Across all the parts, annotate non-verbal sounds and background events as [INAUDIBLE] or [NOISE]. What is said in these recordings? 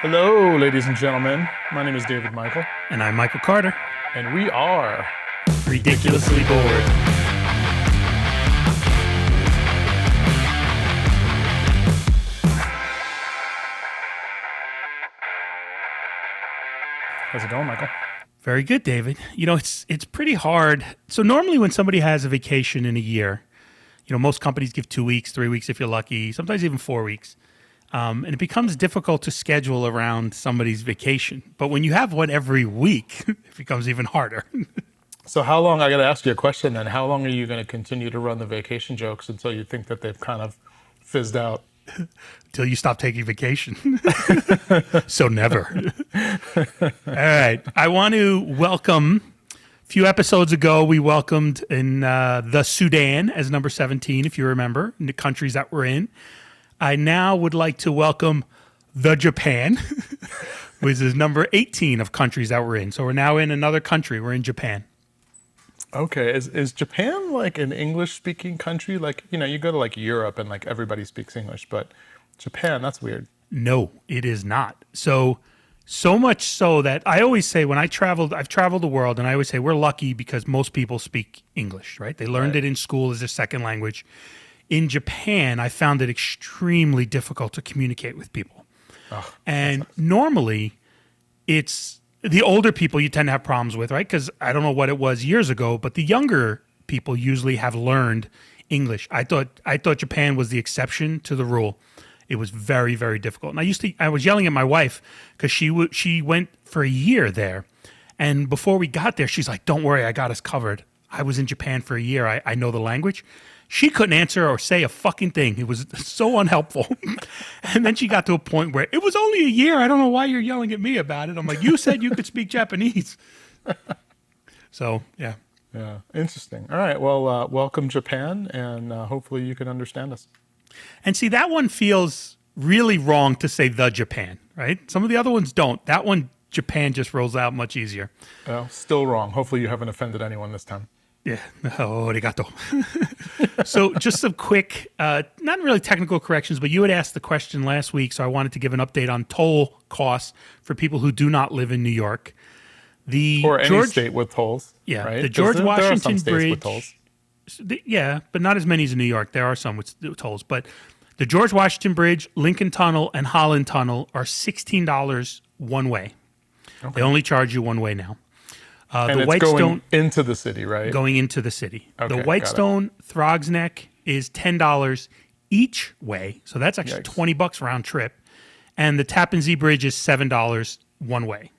Hello, ladies and gentlemen. My name is David Michael, And I'm Michael Carter. and we are. Ridiculously bored. How's it going, Michael? Very good, David. You know, it's it's pretty hard. So normally when somebody has a vacation in a year, you know, most companies give two weeks, three weeks if you're lucky, sometimes even four weeks. Um, and it becomes difficult to schedule around somebody's vacation. But when you have one every week, [LAUGHS] it becomes even harder. [LAUGHS] So, how long? I got to ask you a question then. How long are you going to continue to run the vacation jokes until you think that they've kind of fizzed out? [LAUGHS] Until you stop taking vacation. so never. All right. I want to welcome. A few episodes ago, we welcomed in uh, the Sudan as number 17, if you remember, in the countries that we're in. I now would like to welcome the Japan, [LAUGHS] which is number 18 of countries that we're in. So we're now in another country. We're in Japan. Okay, is is Japan like an English speaking country? Like, you know, you go to like Europe and like everybody speaks English, but Japan, that's weird. No, it is not. So, so much so that I always say when I traveled, I've traveled the world, and I always say we're lucky because most people speak English, right? They learned it in school as their second language. In Japan, I found it extremely difficult to communicate with people. and normally, it's the older people you tend to have problems with, right? Because I don't know what it was years ago, but the younger people usually have learned English. I thought I thought Japan was the exception to the rule. It was very very difficult. And I used to I was yelling at my wife because she w- she went for a year there, and before we got there, she's like, "Don't worry, I got us covered." I was in Japan for a year. I, I know the language. She couldn't answer or say a fucking thing. It was so unhelpful. [LAUGHS] and then she got to a point where it was only a year. I don't know why you're yelling at me about it. I'm like, you said you could speak Japanese. [LAUGHS] So yeah. Yeah, interesting. All right, well, uh, welcome Japan, and uh, hopefully you can understand us. And see, that one feels really wrong to say the Japan, right? Some of the other ones don't. That one, Japan just rolls out much easier. Well, still wrong. Hopefully you haven't offended anyone this time. Yeah. [LAUGHS] Oh, arigato. [LAUGHS] so, just some quick, uh, not really technical corrections, but you had asked the question last week, so I wanted to give an update on toll costs for people who do not live in New York. The Or any George, state with tolls. Yeah, right? the George there- there Washington states Bridge. with tolls. the- yeah, but not as many as in New York. There are some with tolls, but the George Washington Bridge, Lincoln Tunnel, and Holland Tunnel are sixteen dollars one way. They only charge you one way now. Uh, And the it's going Whitestone into the city, right? going into the city. Okay, the. Whitestone Throgs Neck is ten dollars each way, so that's actually Yikes. twenty bucks round trip. And the Tappan Zee Bridge is seven dollars one way.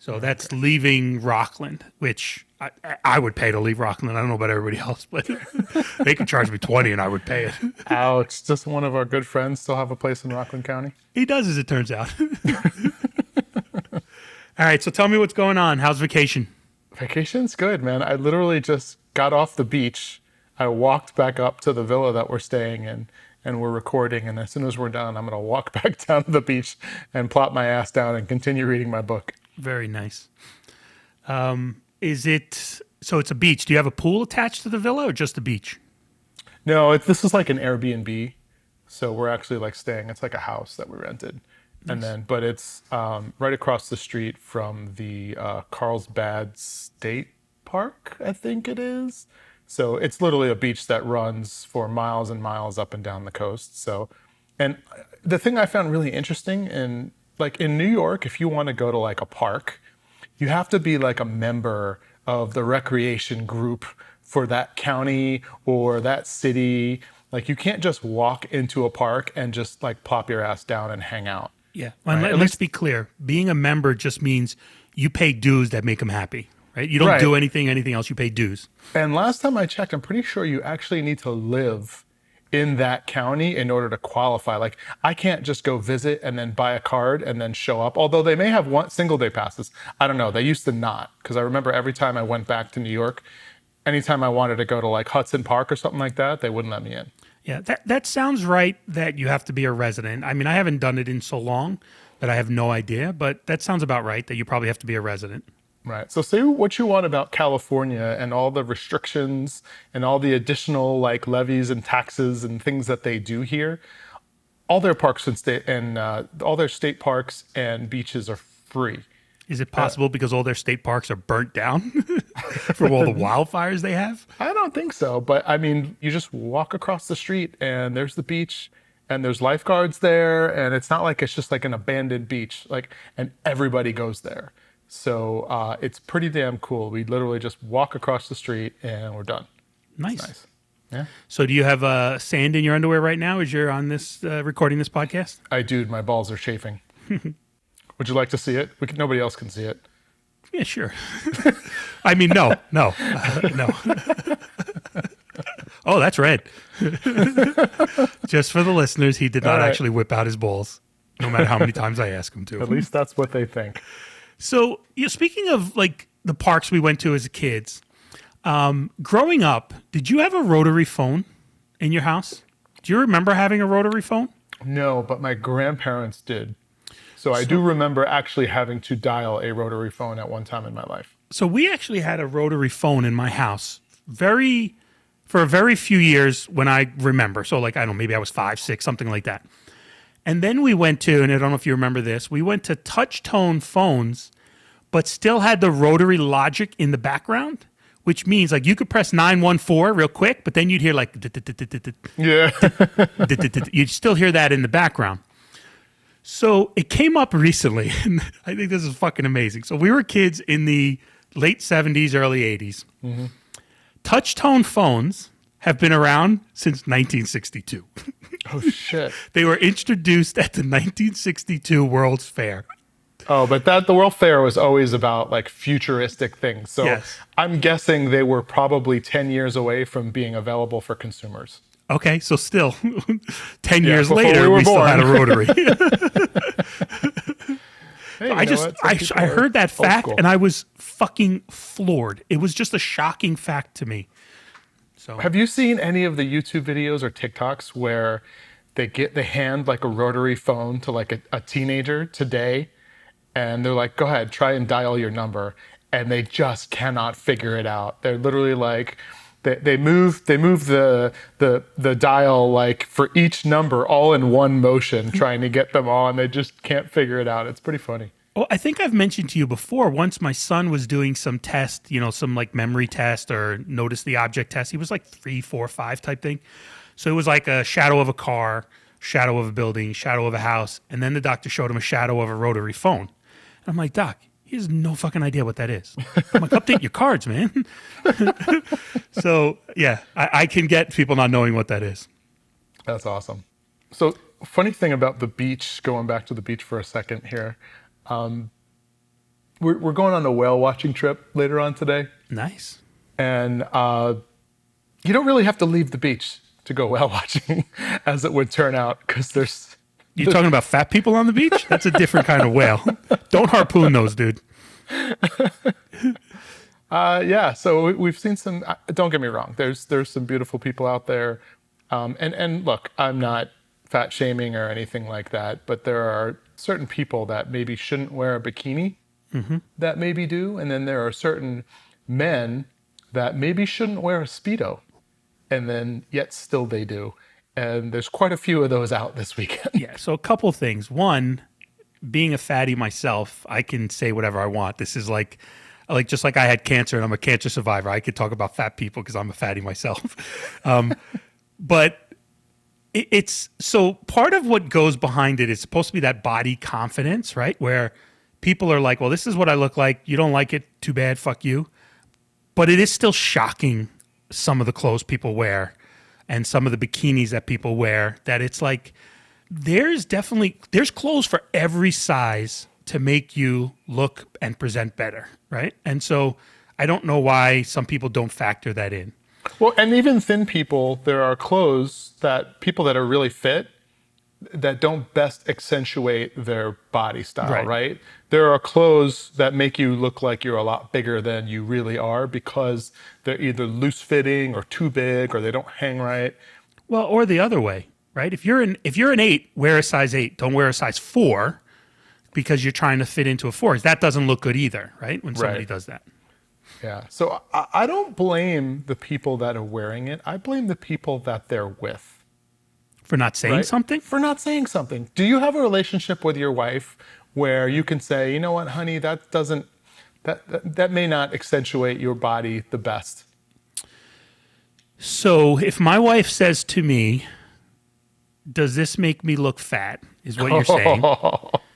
So that's leaving Rockland, which I, I would pay to leave Rockland. I don't know about everybody else, but [LAUGHS] they could charge me twenty and I would pay it. Ouch. Does one of our good friends still have a place in Rockland County? He does, as it turns out. [LAUGHS] All right, so tell me what's going on. How's vacation? Vacation's good, man. I literally just got off the beach. I walked back up to the villa that we're staying in and we're recording. And as soon as we're done, I'm going to walk [LAUGHS] back down to the beach and plop my ass down and continue reading my book. Very nice. Um, is it so? It's a beach. Do you have a pool attached to the villa, or just a beach? No, it, this is like an Airbnb. So we're actually like staying. It's like a house that we rented. And then, but it's um, right across the street from the uh, Carlsbad State Park, I think it is. So it's literally a beach that runs for miles and miles up and down the coast. So, and the thing I found really interesting in like in New York, if you want to go to like a park, you have to be like a member of the recreation group for that county or that city. Like you can't just walk into a park and just like plop your ass down and hang out. Yeah. And let, at us be clear: being a member just means you pay dues that make them happy, right? You don't Right. do anything, anything else. You pay dues. And last time I checked, I'm pretty sure you actually need to live in that county in order to qualify. Like I can't just go visit and then buy a card and then show up. Although they may have one single day passes. I don't know. They used to not because I remember every time I went back to New York, anytime I wanted to go to like Hudson Park or something like that, they wouldn't let me in. Yeah, that that sounds right. That you have to be a resident. I mean, I haven't done it in so long that I have no idea, but that sounds about right. That you probably have to be a resident. Right. So say what you want about California and all the restrictions and all the additional like levies and taxes and things that they do here. all their parks and state and uh, all their state parks and beaches are free. Is it possible because all their state parks are burnt down [LAUGHS] from all the [LAUGHS] wildfires they have? I don't think so, but I mean, you just walk across the street and there's the beach and there's lifeguards there and it's not like it's just like an abandoned beach like and everybody goes there. So uh, it's pretty damn cool. We literally just walk across the street and we're done. Nice. Nice. Yeah. So, do you have uh, sand in your underwear right now as you're on this uh, recording this podcast? I do. my balls are chafing. [LAUGHS] Would you like to see it? We can, nobody else can see it. Yeah, sure. [LAUGHS] I mean, no, no, uh, no. [LAUGHS] oh, that's red. [LAUGHS] Just for the listeners, he did not right. actually whip out his balls, no matter how many times I ask him to. At least that's what they think. So, you know, speaking of like the parks we went to as kids, um, growing up, did you have a rotary phone in your house? Do you remember having a rotary phone? No, but my grandparents did. So I do remember actually having to dial a rotary phone at one time in my life. So we actually had a rotary phone in my house very for a very few years when I remember. So like I don't know, maybe I was five, six, something like that. And then we went to, and I don't know if you remember this, we went to touch tone phones, but still had the rotary logic in the background, which means like you could press 914 real quick, but then you'd hear like [LAUGHS] Yeah. [LAUGHS] you'd still hear that in the background. So it came up recently, [LAUGHS] and I think this is fucking amazing. So we were kids in the late 70s, early 80s. Mm-hmm. Touch tone phones have been around since 1962. oh [LAUGHS] shit. they were introduced at the 1962 World's Fair. Oh, but that the World Fair was always about like futuristic things. So Yes. I'm guessing they were probably 10 years away from being available for consumers. Okay, so still [LAUGHS] 10 years later, we we, still had a rotary. [LAUGHS] Hey, I just I, I heard that fact and I was fucking floored. It was just a shocking fact to me. So Have you seen any of the YouTube videos or TikToks where they get they hand like a rotary phone to like a, a teenager today and they're like, go ahead, try and dial your number. And they just cannot figure it out. They're literally like they, they move they move the the the dial like for each number all in one motion mm-hmm. trying to get them all and they just can't figure it out. It's pretty funny. Well, I think I've mentioned to you before. Once my son was doing some test, you know, some like memory test or notice the object test. He was like three, four, five type thing. So it was like a shadow of a car, shadow of a building, shadow of a house, and then the doctor showed him a shadow of a rotary phone. And I'm like, Doc, he has no fucking idea what that is. I'm like, update your cards, man. [LAUGHS] so yeah, I, I can get people not knowing what that is. That's awesome. So, funny thing about the beach, going back to the beach for a second here. Um, we're, we're going on a whale watching trip later on today. Nice. And uh, you don't really have to leave the beach to go whale [LAUGHS] watching, as it would turn out, because there's. You talking about fat people on the beach? That's a different kind of whale. Don't harpoon those, dude. [LAUGHS] Uh, yeah, so we, we've seen some. uh, Don't get me wrong. There's there's some beautiful people out there, um, and and look, I'm not fat shaming or anything like that, but there are certain people that maybe shouldn't wear a bikini that maybe do, and then there are certain men that maybe shouldn't wear a speedo, and then yet still they do, and there's quite a few of those out this weekend. Yeah. So a couple things. One, being a fatty myself, I can say whatever I want. This is like, like just like I had cancer and I'm a cancer survivor. I could talk about fat people because I'm a fatty myself. [LAUGHS] Um, but it, it's so part of what goes behind it is supposed to be that body confidence, right? Where people are like, "Well, this is what I look like. You don't like it? Too bad. Fuck you." But it is still shocking some of the clothes people wear and some of the bikinis that people wear. That it's like there's definitely there's clothes for every size to make you look and present better, right? And so I don't know why some people don't factor that in. Well, and even thin people, there are clothes that people that are really fit that don't best accentuate their body style, Right. right. There are clothes that make you look like you're a lot bigger than you really are because they're either loose fitting or too big or they don't hang right. Well, or the other way, right? If you're an if you're an eight, wear a size eight. Don't wear a size four because you're trying to fit into a four. That doesn't look good either, right? When somebody Right. does that. Yeah. So I, I don't blame the people that are wearing it. I blame the people that they're with. For not saying right? something? For not saying something. Do you have a relationship with your wife where you can say, you know what, honey, that doesn't that that, that may not accentuate your body the best. So if my wife says to me, Does this make me look fat? Is what you're saying.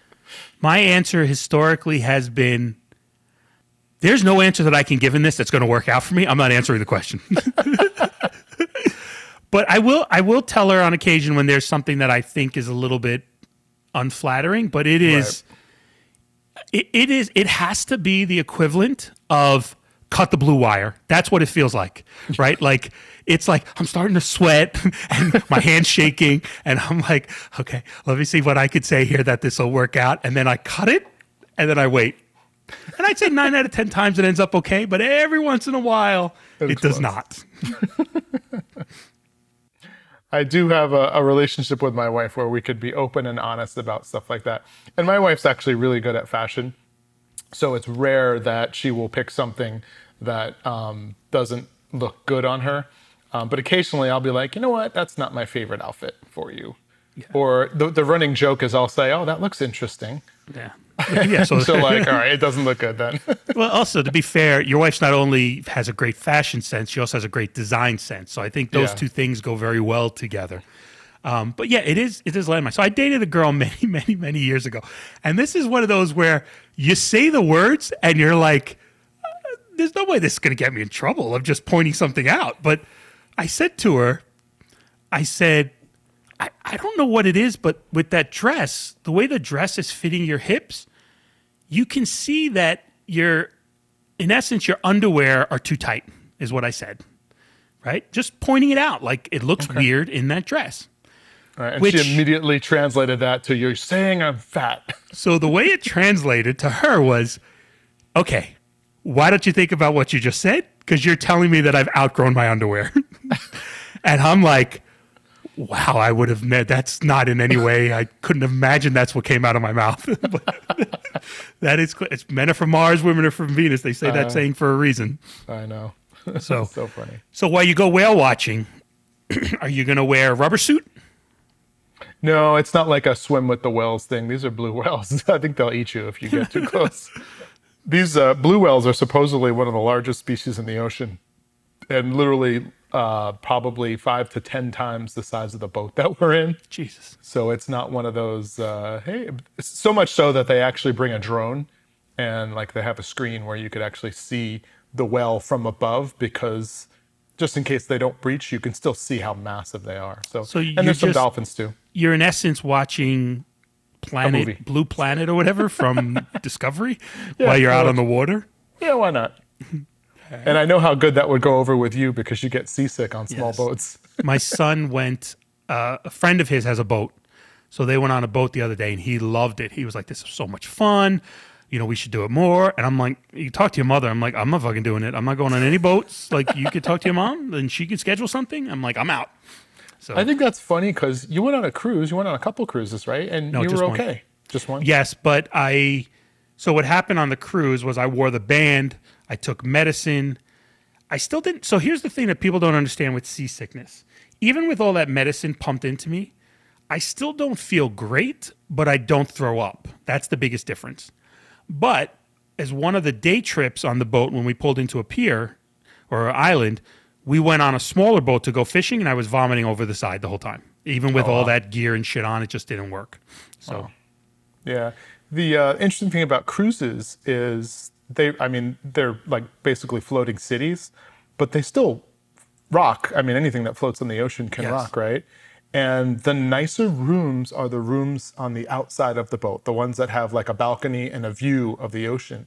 [LAUGHS] my answer historically has been there's no answer that I can give in this that's going to work out for me. I'm not answering the question. [LAUGHS] but I will I will tell her on occasion when there's something that I think is a little bit unflattering, but it is it, it is it has to be the equivalent of cut the blue wire. That's what it feels like, [LAUGHS] right? like it's like I'm starting to sweat [LAUGHS] and my hand's shaking, and I'm like, okay, let me see what I could say here that this will work out, and then I cut it, and then I wait. And I'd say nine out of ten times it ends up okay, but every once in a while It's it does not. [LAUGHS] I do have a, a relationship with my wife where we could be open and honest about stuff like that. And my wife's actually really good at fashion. So it's rare that she will pick something that um, doesn't look good on her. Um, but occasionally I'll be like, you know what? That's not my favorite outfit for you. Or the, the running joke is I'll say, oh, that looks interesting. Yeah. [LAUGHS] Yeah. So, So, [LAUGHS] like, all right, it doesn't look good then. [LAUGHS] well, also to be fair, your wife's not only has a great fashion sense, she also has a great design sense. So I think those Yeah. two things go very well together. Um, but yeah, it is it is landmark. So I dated a girl many, many, many years ago, and this is one of those where you say the words and you're like, "Uh, "There's no way this is going to get me in trouble of just pointing something out." But I said to her, I said, I, I don't know what it is, but with that dress, the way the dress is fitting your hips, you can see that your, in essence, your underwear are too tight, is what I said. Right? Just pointing it out. Like it looks weird in that dress. Right, and Which- she immediately translated that to you're saying I'm fat. [LAUGHS] So the way it translated to her was, okay, why don't you think about what you just said? Because you're telling me that I've outgrown my underwear. [LAUGHS] and I'm like, wow, I would have met that's not in any way. I couldn't imagine that's what came out of my mouth. [LAUGHS] But [LAUGHS] that is, it's men are from Mars, women are from Venus. They say that saying for a reason. I know. [LAUGHS] So, so funny. so while you go whale watching, [CLEARS THROAT] are you going to wear a rubber suit? No, it's not like a swim with the whales thing. These are blue whales. [LAUGHS] I think they'll eat you if you get too close. These uh, blue whales are supposedly one of the largest species in the ocean, and literally uh, probably five to ten times the size of the boat that we're in. Jesus. So it's not one of those. Uh, hey, so much so that they actually bring a drone, and like they have a screen where you could actually see the well from above because. Just in case they don't breach, you can still see how massive they are. So, So and there's some dolphins too. you're in essence watching planet blue planet or whatever from [LAUGHS] discovery Yeah, while you're out on the water Yeah, why not? [LAUGHS] And I know how good that would go over with you because you get seasick on small Yes. boats. [LAUGHS] my son went uh, a friend of his has a boat so they went on a boat the other day and he loved it he was like this is so much fun you know we should do it more and i'm like you talk to your mother i'm like i'm not fucking doing it i'm not going on any boats like you could talk to your mom and she could schedule something i'm like i'm out so I think that's funny because you went on a cruise. You went on a couple cruises, right? And No, you were one. okay. Just one. Yes, but I. So what happened on the cruise was I wore the band. I took medicine. I still didn't. So here's the thing that people don't understand with seasickness. Even with all that medicine pumped into me, I still don't feel great, but I don't throw up. That's the biggest difference. But as one of the day trips on the boat when we pulled into a pier or an island, we went on a smaller boat to go fishing, and I was vomiting over the side the whole time. Even with all that gear and shit on, it just didn't work. So. Yeah. The uh, interesting thing about cruises is they, I mean, they're like basically floating cities, but they still rock. I mean, anything that floats in the ocean can Yes. rock, right? And the nicer rooms are the rooms on the outside of the boat, the ones that have like a balcony and a view of the ocean.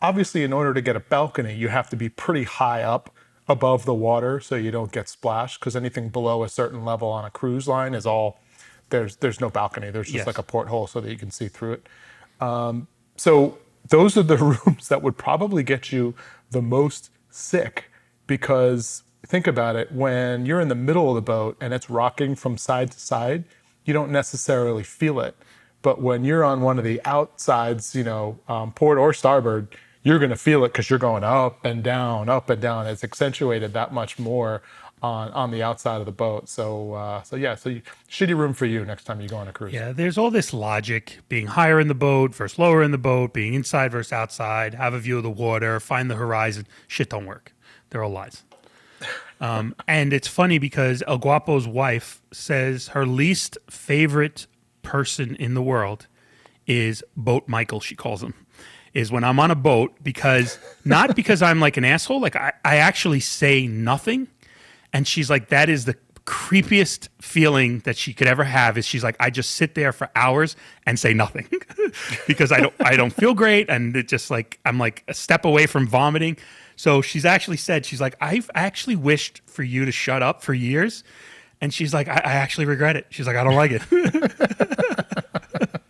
Obviously, in order to get a balcony, you have to be pretty high up above the water so you don't get splashed because anything below a certain level on a cruise line is all there's there's no balcony. There's just Yes. like a porthole so that you can see through it. Um, so those are the [LAUGHS] rooms that would probably get you the most sick because think about it when you're in the middle of the boat and it's rocking from side to side, you don't necessarily feel it. But when you're on one of the outsides, you know, um, port or starboard, you're going to feel it because you're going up and down, up and down. It's accentuated that much more on on the outside of the boat. So uh, so yeah, so you, shitty room for you next time you go on a cruise. Yeah, there's all this logic being higher in the boat versus lower in the boat, being inside versus outside, have a view of the water, find the horizon. Shit don't work. They're all lies. Um, [LAUGHS] and it's funny because El Guapo's wife says her least favorite person in the world is Boat Michael, she calls him. Is when I'm on a boat because not because I'm like an asshole, like I, I actually say nothing. And she's like, that is the creepiest feeling that she could ever have is she's like I just sit there for hours and say nothing [LAUGHS] because I don't I don't feel great and it just like I'm like a step away from vomiting. So she's actually said she's like I've actually wished for you to shut up for years, and she's like I, I actually regret it. She's like I don't like it. [LAUGHS]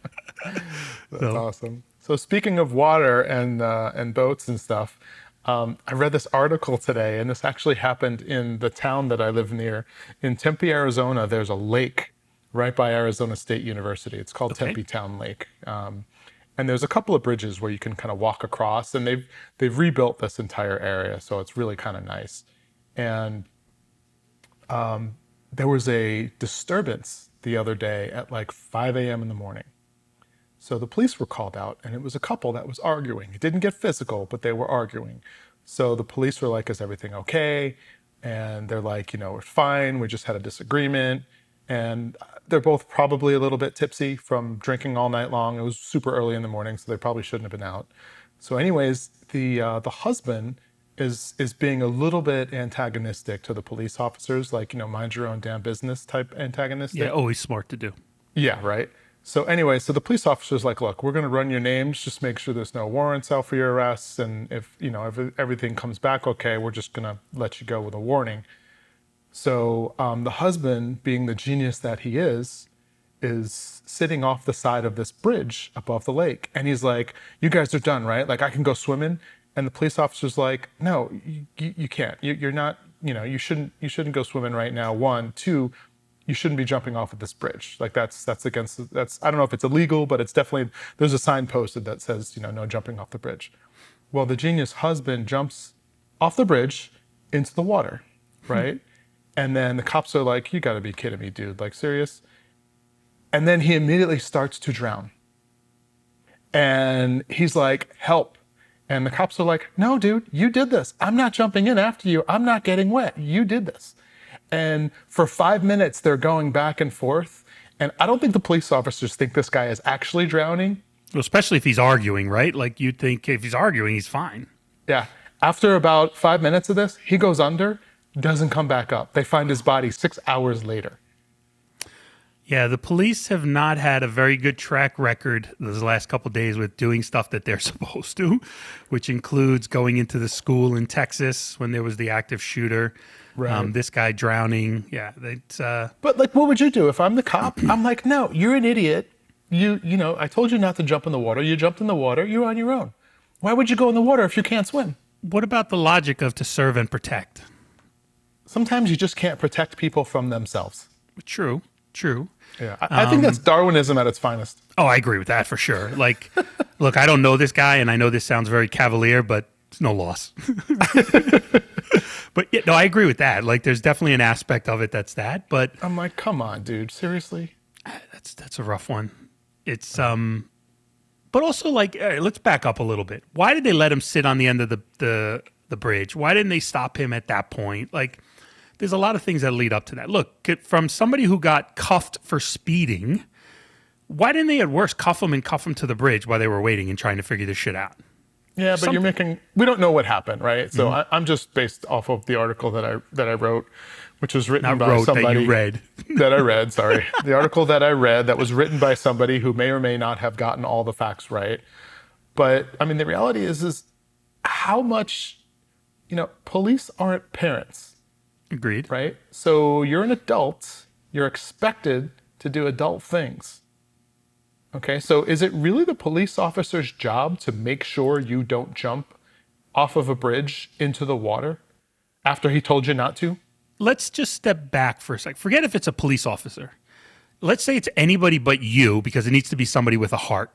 That's awesome. So speaking of water and uh, and boats and stuff, um, I read this article today, and this actually happened in the town that I live near. In Tempe, Arizona, there's a lake right by Arizona State University. It's called Okay. Tempe Town Lake. Um, and there's a couple of bridges where you can kind of walk across, and they've they've rebuilt this entire area, so it's really kind of nice. And um, there was a disturbance the other day at like 5 a.m. in the morning. So the police were called out, and it was a couple that was arguing. It didn't get physical, but they were arguing. So the police were like, Is everything okay? And they're like, You know, we're fine. We just had a disagreement. And they're both probably a little bit tipsy from drinking all night long. It was super early in the morning, so they probably shouldn't have been out. So, anyways, the uh, the husband is is being a little bit antagonistic to the police officers, like you know, mind your own damn business type antagonistic. yeah, always smart to do. Yeah, right. So anyway, so the police officer's like, look, we're going to run your names, just make sure there's no warrants out for your arrests, and if you know if everything comes back okay, we're just going to let you go with a warning. So um, the husband, being the genius that he is, is sitting off the side of this bridge above the lake, and he's like, "You guys are done, right? Like I can go swimming." And the police officer's like, "No, you, you, can't. You, you're not. You know, you shouldn't. You shouldn't go swimming right now. One, two, you shouldn't be jumping off of this bridge. Like that's that's against that's I don't know if it's illegal, but it's definitely there's a sign posted that says you know no jumping off the bridge. Well, the genius husband jumps off the bridge into the water, hmm. right? and then the cops are like, "You got to be kidding me, dude! Like serious?" And then he immediately starts to drown, and he's like, "Help!" And the cops are like, "No, dude, you did this. I'm not jumping in after you. I'm not getting wet. You did this." And for five minutes, they're going back and forth. And I don't think the police officers think this guy is actually drowning. Well, especially if he's arguing, right? Like you'd think if he's arguing, he's fine. Yeah. After about five minutes of this, he goes under, doesn't come back up. They find his body six hours later. Yeah, the police have not had a very good track record those last couple of days with doing stuff that they're [LAUGHS] supposed to, which includes going into the school in Texas when there was the active shooter. Right. Um, this guy drowning. Yeah, it's uh, But like, what would you do if I'm the cop? I'm like, no, you're an idiot. You, you know, I told you not to jump in the water. You jumped in the water. You're on your own. Why would you go in the water if you can't swim? what about the logic of to serve and protect? Sometimes you just can't protect people from themselves. True, true. Yeah, I, I think that's Darwinism at its finest. Oh, I agree with that for sure. Like, [LAUGHS] look, I don't know this guy, and I know this sounds very cavalier, but it's no loss. [LAUGHS] but yeah, no, I agree with that. Like, there's definitely an aspect of it that's that, but I'm like, come on, dude, seriously? that's that's a rough one. It's um, but also like, right, let's back up a little bit. Why did they let him sit on the end of the the the bridge? Why didn't they stop him at that point? Like, there's a lot of things that lead up to that. Look, from somebody who got cuffed for speeding, why didn't they at worst cuff him and cuff him to the bridge while they were waiting and trying to figure this shit out? Yeah, but you're making. We don't know what happened, right? So mm-hmm. I, I'm just based off of the article that I that I wrote, which was written Not by wrote that somebody read. [LAUGHS] that I read. Sorry, [LAUGHS] the article that I read that was written by somebody who may or may not have gotten all the facts right. But I mean, the reality is, is how much, you know, police aren't parents, Agreed. right? So you're an adult. You're expected to do adult things. Okay, so is it really the police officer's job to make sure you don't jump off of a bridge into the water after he told you not to? Let's just step back for a sec. Forget if it's a police officer. Let's say it's anybody but you because it needs to be somebody with a heart.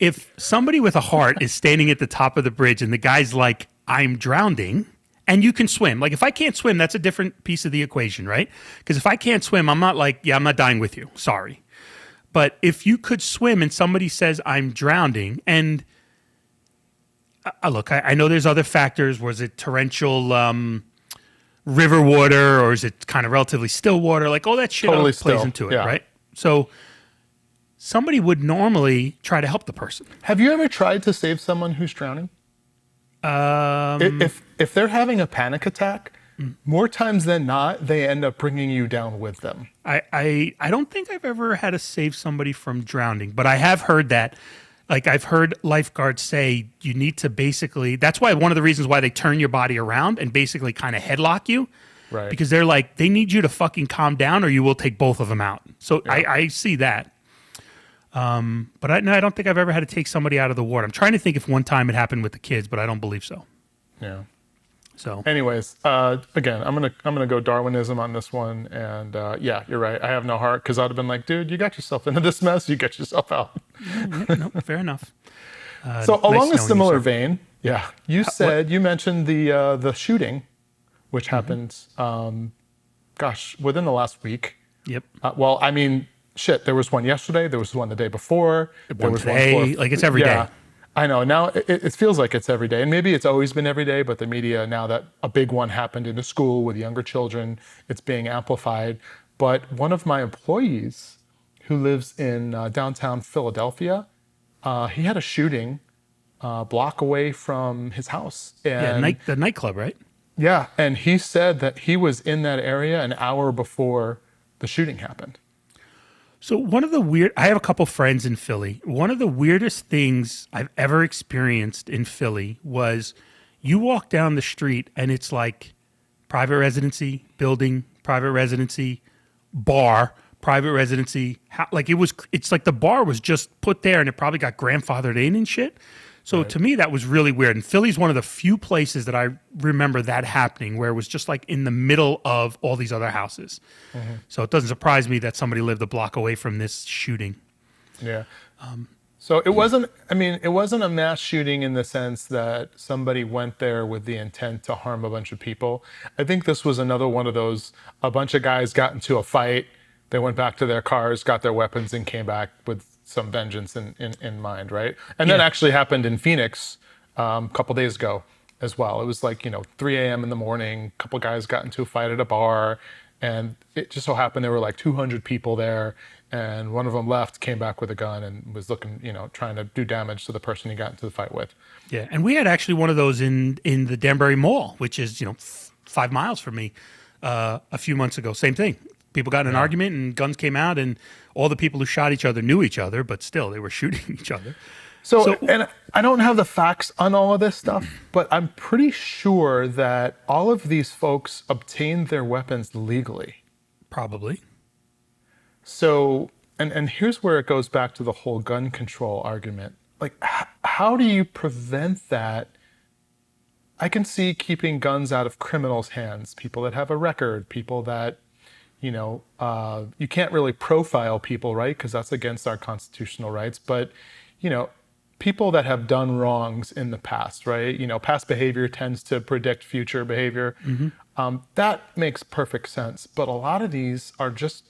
If somebody with a heart is standing at the top of the bridge and the guy's like, I'm drowning, and you can swim. Like if I can't swim, that's a different piece of the equation, right? Because if I can't swim, I'm not like, yeah, I'm not dying with you. Sorry. But if you could swim and somebody says I'm drowning, and uh, look, I, I know there's other factors. Was it torrential um, river water, or is it kind of relatively still water? Like all that shit Totally plays still, into it, yeah. right? So somebody would normally try to help the person. Have you ever tried to save someone who's drowning? Um, if if they're having a panic attack, more times than not, they end up bringing you down with them. I, I I don't think I've ever had to save somebody from drowning, but I have heard that. Like I've heard lifeguards say, you need to basically. That's why one of the reasons why they turn your body around and basically kind of headlock you, Right. because they're like they need you to fucking calm down or you will take both of them out. So I, I see that. Um, but I, no, I don't think I've ever had to take somebody out of the water. I'm trying to think if one time it happened with the kids, but I don't believe so. Yeah. So Anyways, uh, again, I'm gonna I'm gonna go Darwinism on this one, and uh, yeah, you're right. I have no heart because I'd have been like, dude, you got yourself into this mess. You get yourself out. no, [LAUGHS] fair enough. Uh, so nice along a similar vein, yeah, you said you mentioned the uh, the shooting, which Mm-hmm. happened, um, gosh, within the last week. Yep. Uh, well, I mean, shit. There was one yesterday. There was one the day before. There was today, one like, it's every day. I know. Now it, it feels like it's every day, and maybe it's always been every day. But the media now that a big one happened in a school with younger children, it's being amplified. But one of my employees, who lives in uh, downtown Philadelphia, uh, he had a shooting uh, block away from his house, and Yeah, night, the nightclub, right? yeah, and he said that he was in that area an hour before the shooting happened. So one of the weird I have a couple friends in Philly. One of the weirdest things I've ever experienced in Philly was you walk down the street and it's like private residency, building, private residency, bar, private residency. How, like it was it's like the bar was just put there and it probably got grandfathered in and shit. So to me that was really weird. And Philly's one of the few places that I remember that happening where it was just like in the middle of all these other houses. Mm-hmm. So it doesn't surprise me that somebody lived a block away from this shooting. Yeah. Um, so it wasn't. I mean, it wasn't a mass shooting in the sense that somebody went there with the intent to harm a bunch of people. I think this was another one of those. A bunch of guys got into a fight. They went back to their cars, got their weapons, and came back with some vengeance in, in, in mind, right? And that actually happened in Phoenix um, a couple days ago as well. It was like, you know, 3 a.m. in the morning, a couple guys got into a fight at a bar, and it just so happened there were like 200 people there, and one of them left, came back with a gun, and was looking, you know, trying to do damage to the person he got into the fight with. Yeah, and we had actually one of those in in the Danbury Mall, which is you know f- five miles from me, uh, a few months ago. Same thing. People got in an argument and guns came out, and all the people who shot each other knew each other, but still they were [LAUGHS] shooting each other. So, So- and I don't have the facts on all of this stuff, [CLEARS THROAT] but I'm pretty sure that all of these folks obtained their weapons legally. Probably. So, and and here's where it goes back to the whole gun control argument. Like, h- how do you prevent that? I can see keeping guns out of criminals' hands, people that have a record, people that, you know, uh, you can't really profile people, right? Because that's against our constitutional rights. But, you know, people that have done wrongs in the past, right? You know, past behavior tends to predict future behavior. Um, that makes perfect sense. But a lot of these are just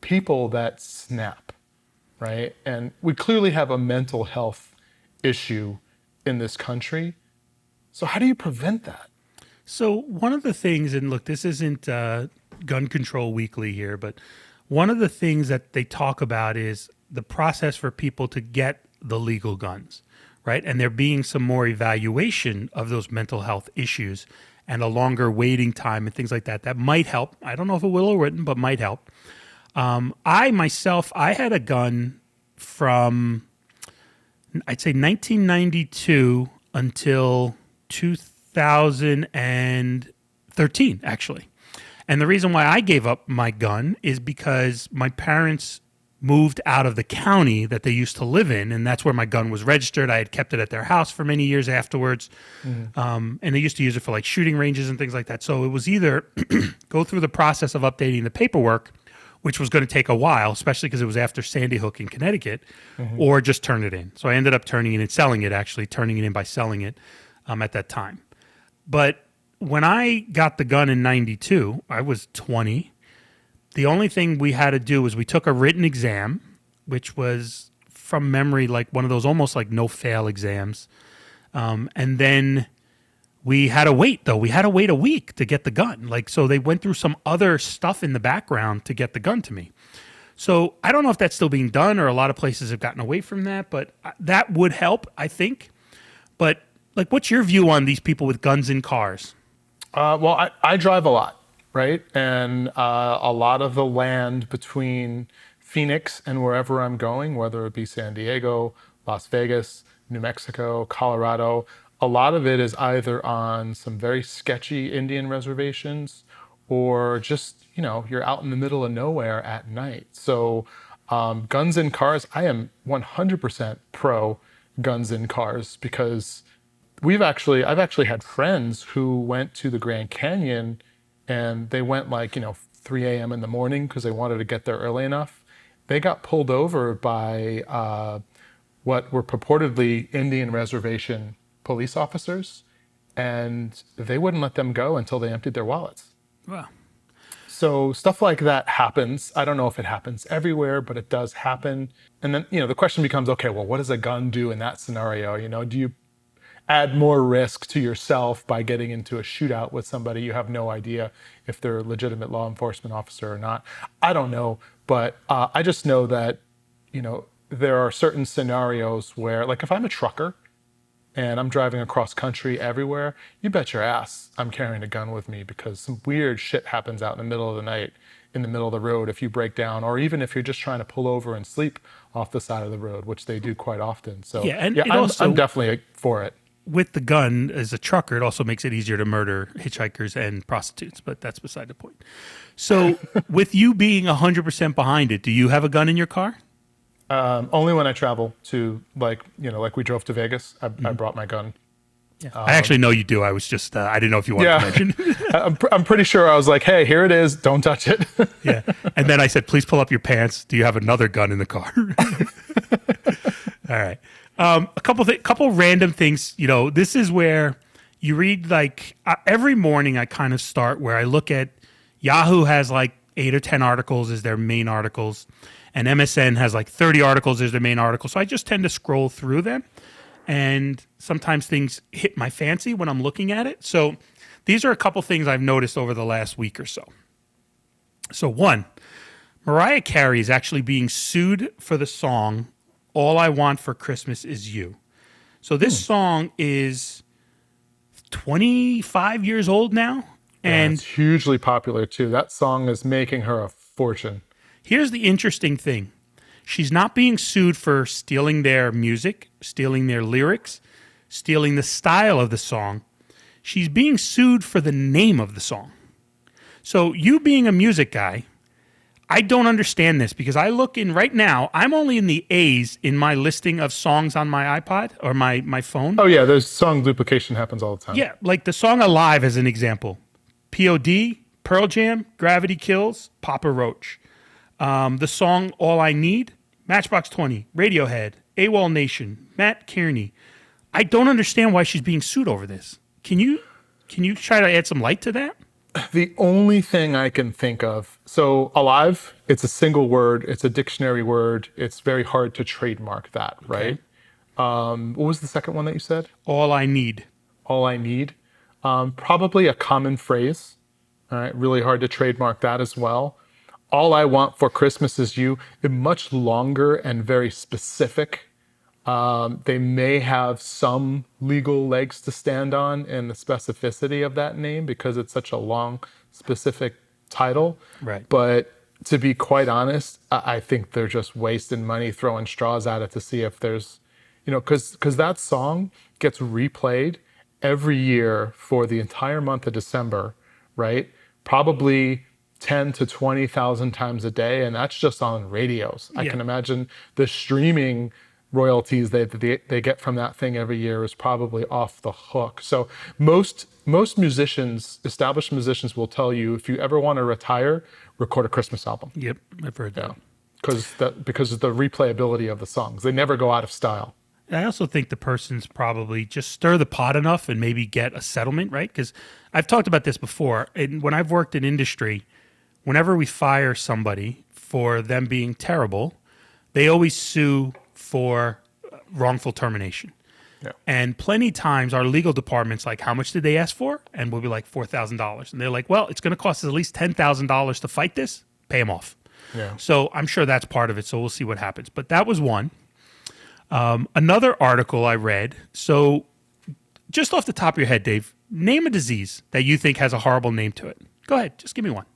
people that snap, right? And we clearly have a mental health issue in this country. So, how do you prevent that? So one of the things, and look, this isn't uh, gun control weekly here, but one of the things that they talk about is the process for people to get the legal guns, right? And there being some more evaluation of those mental health issues and a longer waiting time and things like that. That might help. I don't know if it will or wouldn't, but might help. Um, I myself, I had a gun from I'd say 1992 until 2013, actually. And the reason why I gave up my gun is because my parents moved out of the county that they used to live in, and that's where my gun was registered. I had kept it at their house for many years afterwards, um, and they used to use it for like shooting ranges and things like that. So it was either [CLEARS THROAT] go through the process of updating the paperwork, which was going to take a while, especially because it was after Sandy Hook in Connecticut, or just turn it in. So I ended up turning it in, and selling it actually, turning it in by selling it um, at that time. But when I got the gun in 92, I was 20. The only thing we had to do was we took a written exam, which was from memory like one of those almost like no fail exams. Um, and then we had to wait though. We had to wait a week to get the gun. Like so they went through some other stuff in the background to get the gun to me. So I don't know if that's still being done or a lot of places have gotten away from that, but uh, that would help, I think. But like what's your view on these people with guns in cars? Uh, well, I, I drive a lot, right? And uh, a lot of the land between Phoenix and wherever I'm going, whether it be San Diego, Las Vegas, New Mexico, Colorado, a lot of it is either on some very sketchy Indian reservations or just, you know, you're out in the middle of nowhere at night. So, um, guns in cars, I am 100% pro guns in cars because we've actually I've actually had friends who went to the Grand Canyon and they went like, you know, 3 a.m. in the morning because they wanted to get there early enough. They got pulled over by uh, what were purportedly Indian reservation police officers, and they wouldn't let them go until they emptied their wallets. Wow. So stuff like that happens. I don't know if it happens everywhere, but it does happen. And then, you know, the question becomes, okay, well, what does a gun do in that scenario? You know, do you add more risk to yourself by getting into a shootout with somebody you have no idea if they're a legitimate law enforcement officer or not. I don't know, but uh, I just know that you know there are certain scenarios where, like, if I'm a trucker and I'm driving across country everywhere, you bet your ass I'm carrying a gun with me because some weird shit happens out in the middle of the night in the middle of the road if you break down, or even if you're just trying to pull over and sleep off the side of the road, which they do quite often. So Yeah, and yeah, I'm, also- I'm definitely for it. With the gun as a trucker, it also makes it easier to murder hitchhikers and prostitutes, but that's beside the point. So, [LAUGHS] with you being 100% behind it, do you have a gun in your car? Um, only when I travel to like you know like we drove to Vegas, I, I brought my gun. I actually know you do. I was just, uh, I didn't know if you wanted Yeah. to mention. I- [LAUGHS] I'm, pr- I'm pretty sure I was like, hey, here it is, don't touch it. [LAUGHS] yeah. And then I said, please pull up your pants. Do you have another gun in the car? All right. Um, a couple th- couple random things. You know, this is where you read like uh, every morning. I kind of start where I look at Yahoo has like eight or ten articles as their main articles, and MSN has like thirty articles as their main article. So I just tend to scroll through them, and sometimes things hit my fancy when I'm looking at it. So these are a couple things I've noticed over the last week or so. So, one, Mariah Carey is actually being sued for the song All I Want for Christmas Is You. So, this hmm. song is 25 years old now. and And it's hugely popular too. That song is making her a fortune. here's the interesting thing she's not being sued for stealing their music, stealing their lyrics, stealing the style of the song. She's being sued for the name of the song. So, you being a music guy, I don't understand this because I look in right now, I'm only in the A's in my listing of songs on my iPod or my, my phone. Oh yeah, there's song duplication happens all the time. Yeah, like the song Alive as an example. POD, Pearl Jam, Gravity Kills, Papa Roach. Um, the song All I Need, Matchbox 20, Radiohead, AWOL Nation, Mat Kearney. I don't understand why she's being sued over this. Can you can you try to add some light to that? The only thing I can think of, so alive, it's a single word, it's a dictionary word. It's very hard to trademark that, right? Um, what was the second one that you said? All I Need. all I need. Um, probably a common phrase. All right, really hard to trademark that as well. All I want for Christmas is you. A much longer and very specific. Um, they may have some legal legs to stand on in the specificity of that name because it's such a long, specific title. Right. But to be quite honest, I, I think they're just wasting money throwing straws at it to see if there's, you know, because because that song gets replayed every year for the entire month of December, right? Probably ten to twenty thousand times a day, and that's just on radios. I can imagine the streaming royalties that they, they get from that thing every year is probably off the hook. So most most musicians, established musicians, will tell you if you ever want to retire, record a Christmas album. Yep, I've heard that. Because that because of the replayability of the songs, they never go out of style. I also think the person's probably just stir the pot enough and maybe get a settlement, right? Because I've talked about this before. And when I've worked in industry, whenever we fire somebody for them being terrible, they always sue for uh, wrongful termination. Yeah. And plenty times our legal department's like, how much did they ask for? And we'll be like four thousand dollars. And they're like, well, it's going to cost us at least ten thousand dollars to fight this. Pay them off. Yeah. So I'm sure that's part of it. So we'll see what happens. But that was one. Um, another article I read. So just off the top of your head, Dave, name a disease that you think has a horrible name to it. Go ahead, just give me one.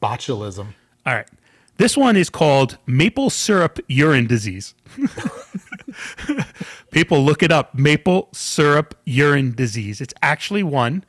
Botulism. All right. This one is called maple syrup urine disease. People look it up maple syrup urine disease. It's actually one.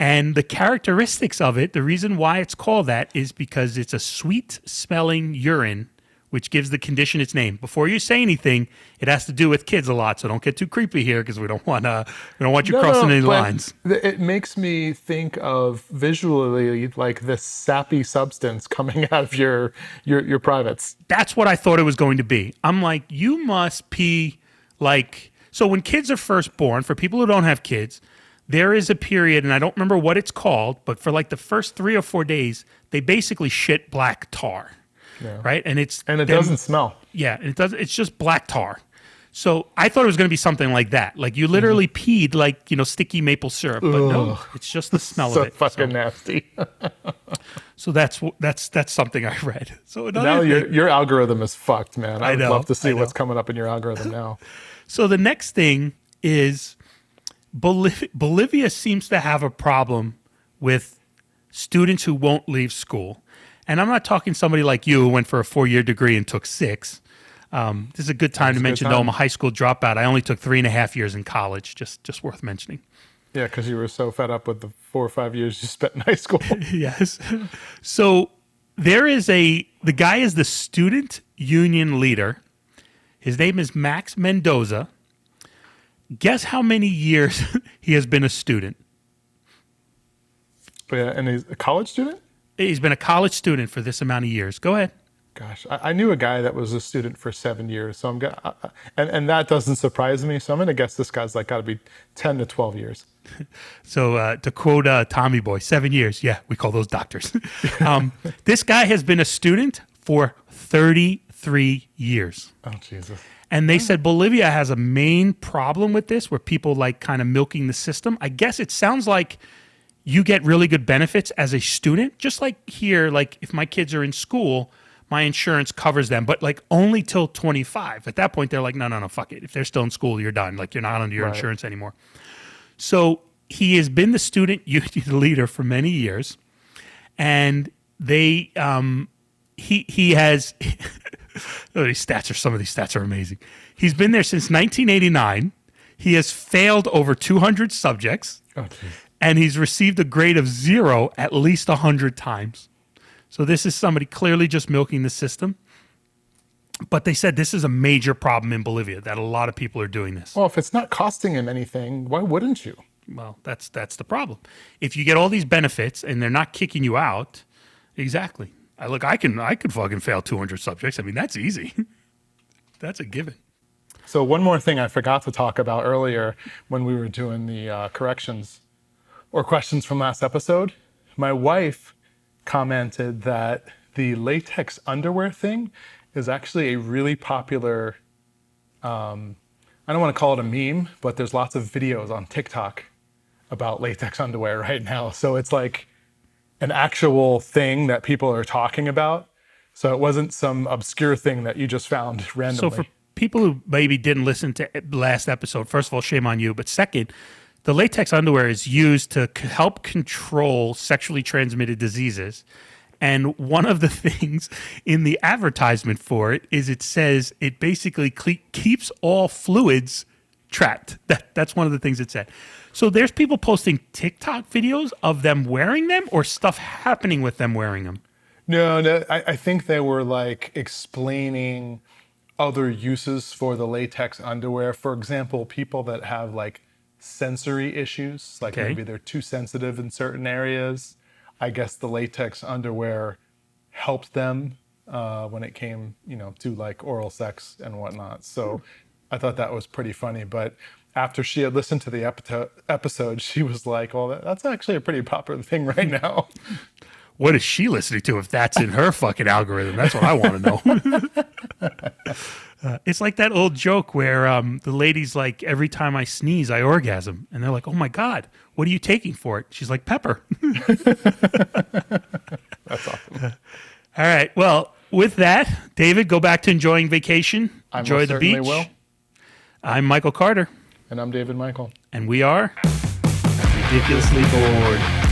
And the characteristics of it, the reason why it's called that is because it's a sweet smelling urine, which gives the condition its name. Before you say anything, it has to do with kids a lot, so don't get too creepy here because we don't want to. We don't want you No, no, crossing any lines. th- It makes me think of visually like this sappy substance coming [LAUGHS] out of your your your privates. that's what I thought it was going to be. I'm like, you must pee like so when kids are first born, for people who don't have kids, there is a period, and I don't remember what it's called, but for like the first three or four days, they basically shit black tar. Right. And it's And it them- doesn't smell. yeah, and it does it's just black tar. So I thought it was gonna be something like that. Like you literally mm-hmm. peed like, you know, sticky maple syrup. But no, it's just the smell [LAUGHS] So of it. fucking nasty. [LAUGHS] So that's that's that's something I read. [LAUGHS] So now thing- your your algorithm is fucked, man. I, would know, love to see what's coming up in your algorithm now. So the next thing is Boliv- Bolivia seems to have a problem with students who won't leave school. And I'm not talking somebody like you who went for a four year degree and took six. Um, this is a good time to a good mention, though. I'm a high school dropout. I only took three and a half years in college, just just worth mentioning. Yeah, because you were so fed up with the four or five years you spent in high school. [LAUGHS] yes. So there is a the guy is the student union leader. His name is Max Mendoza. Guess how many years [LAUGHS] he has been a student? Yeah, and he's a college student. He's been a college student for this amount of years. Go ahead. Gosh, I, I knew a guy that was a student for seven years, so I'm gonna, and and that doesn't surprise me. So I'm gonna guess this guy's like got to be ten to twelve years. [LAUGHS] So uh, to quote uh, Tommy Boy, seven years. Yeah, we call those doctors. [LAUGHS] um, this guy has been a student for 33 years. Oh Jesus! And they said Bolivia has a main problem with this where people like kind of milking the system. I guess it sounds like you get really good benefits as a student, just like here, like if my kids are in school, my insurance covers them, but like only till 25. At that point, they're like, no, no, no, fuck it. If they're still in school, you're done. Like you're not under your Right. insurance anymore. So he has been the student [LAUGHS] union leader for many years, and they um, he he has [LAUGHS] oh, these stats are some of these stats are amazing. He's been there since 1989. He has failed over 200 subjects, Oh. And he's received a grade of zero at least 100 times. So this is somebody clearly just milking the system. But they said this is a major problem in Bolivia that a lot of people are doing this. Well, if it's not costing him anything, why wouldn't you? Well, that's that's the problem. If you get all these benefits and they're not kicking you out, exactly. I look, I can I could fucking fail 200 subjects. I mean, that's easy. [LAUGHS] that's a given. So one more thing I forgot to talk about earlier when we were doing the uh, corrections or questions from last episode. My wife commented that the latex underwear thing is actually a really popular. Um, I don't want to call it a meme, but there's lots of videos on TikTok about latex underwear [LAUGHS] right now. So it's like an actual thing that people are talking about. So it wasn't some obscure thing that you just found randomly. So for people who maybe didn't listen to last episode, first of all, shame on you. But second, the latex underwear is used to c- help control sexually transmitted diseases. And one of the [LAUGHS] things in the advertisement for it is it says it basically cle- keeps all fluids trapped. [LAUGHS] That, that's one of the things it said. So there's people posting TikTok videos of them wearing them or stuff happening with them wearing them. No, no, I, I think they were like explaining other uses for the latex underwear. For example, people that have like sensory issues, like Okay. maybe they're too sensitive in certain areas. I guess the latex underwear helped them uh, when it came, you know, to like oral sex and whatnot. So I thought that was pretty funny. But after she had listened to the epi- episode, [LAUGHS] she was like, "Well, that's actually a pretty popular thing right now." [LAUGHS] What is she listening to if that's in her fucking algorithm? That's what I want to know. [LAUGHS] Uh, it's like that old joke where um, the lady's like, every time I sneeze, I orgasm. And they're like, oh my God, what are you taking for it? She's like, pepper. [LAUGHS] That's awesome. All right. Well, with that, David, go back to enjoying vacation. I Enjoy the beach. will. I'm Michael Carter, And I'm David Michael. and we are ridiculously bored.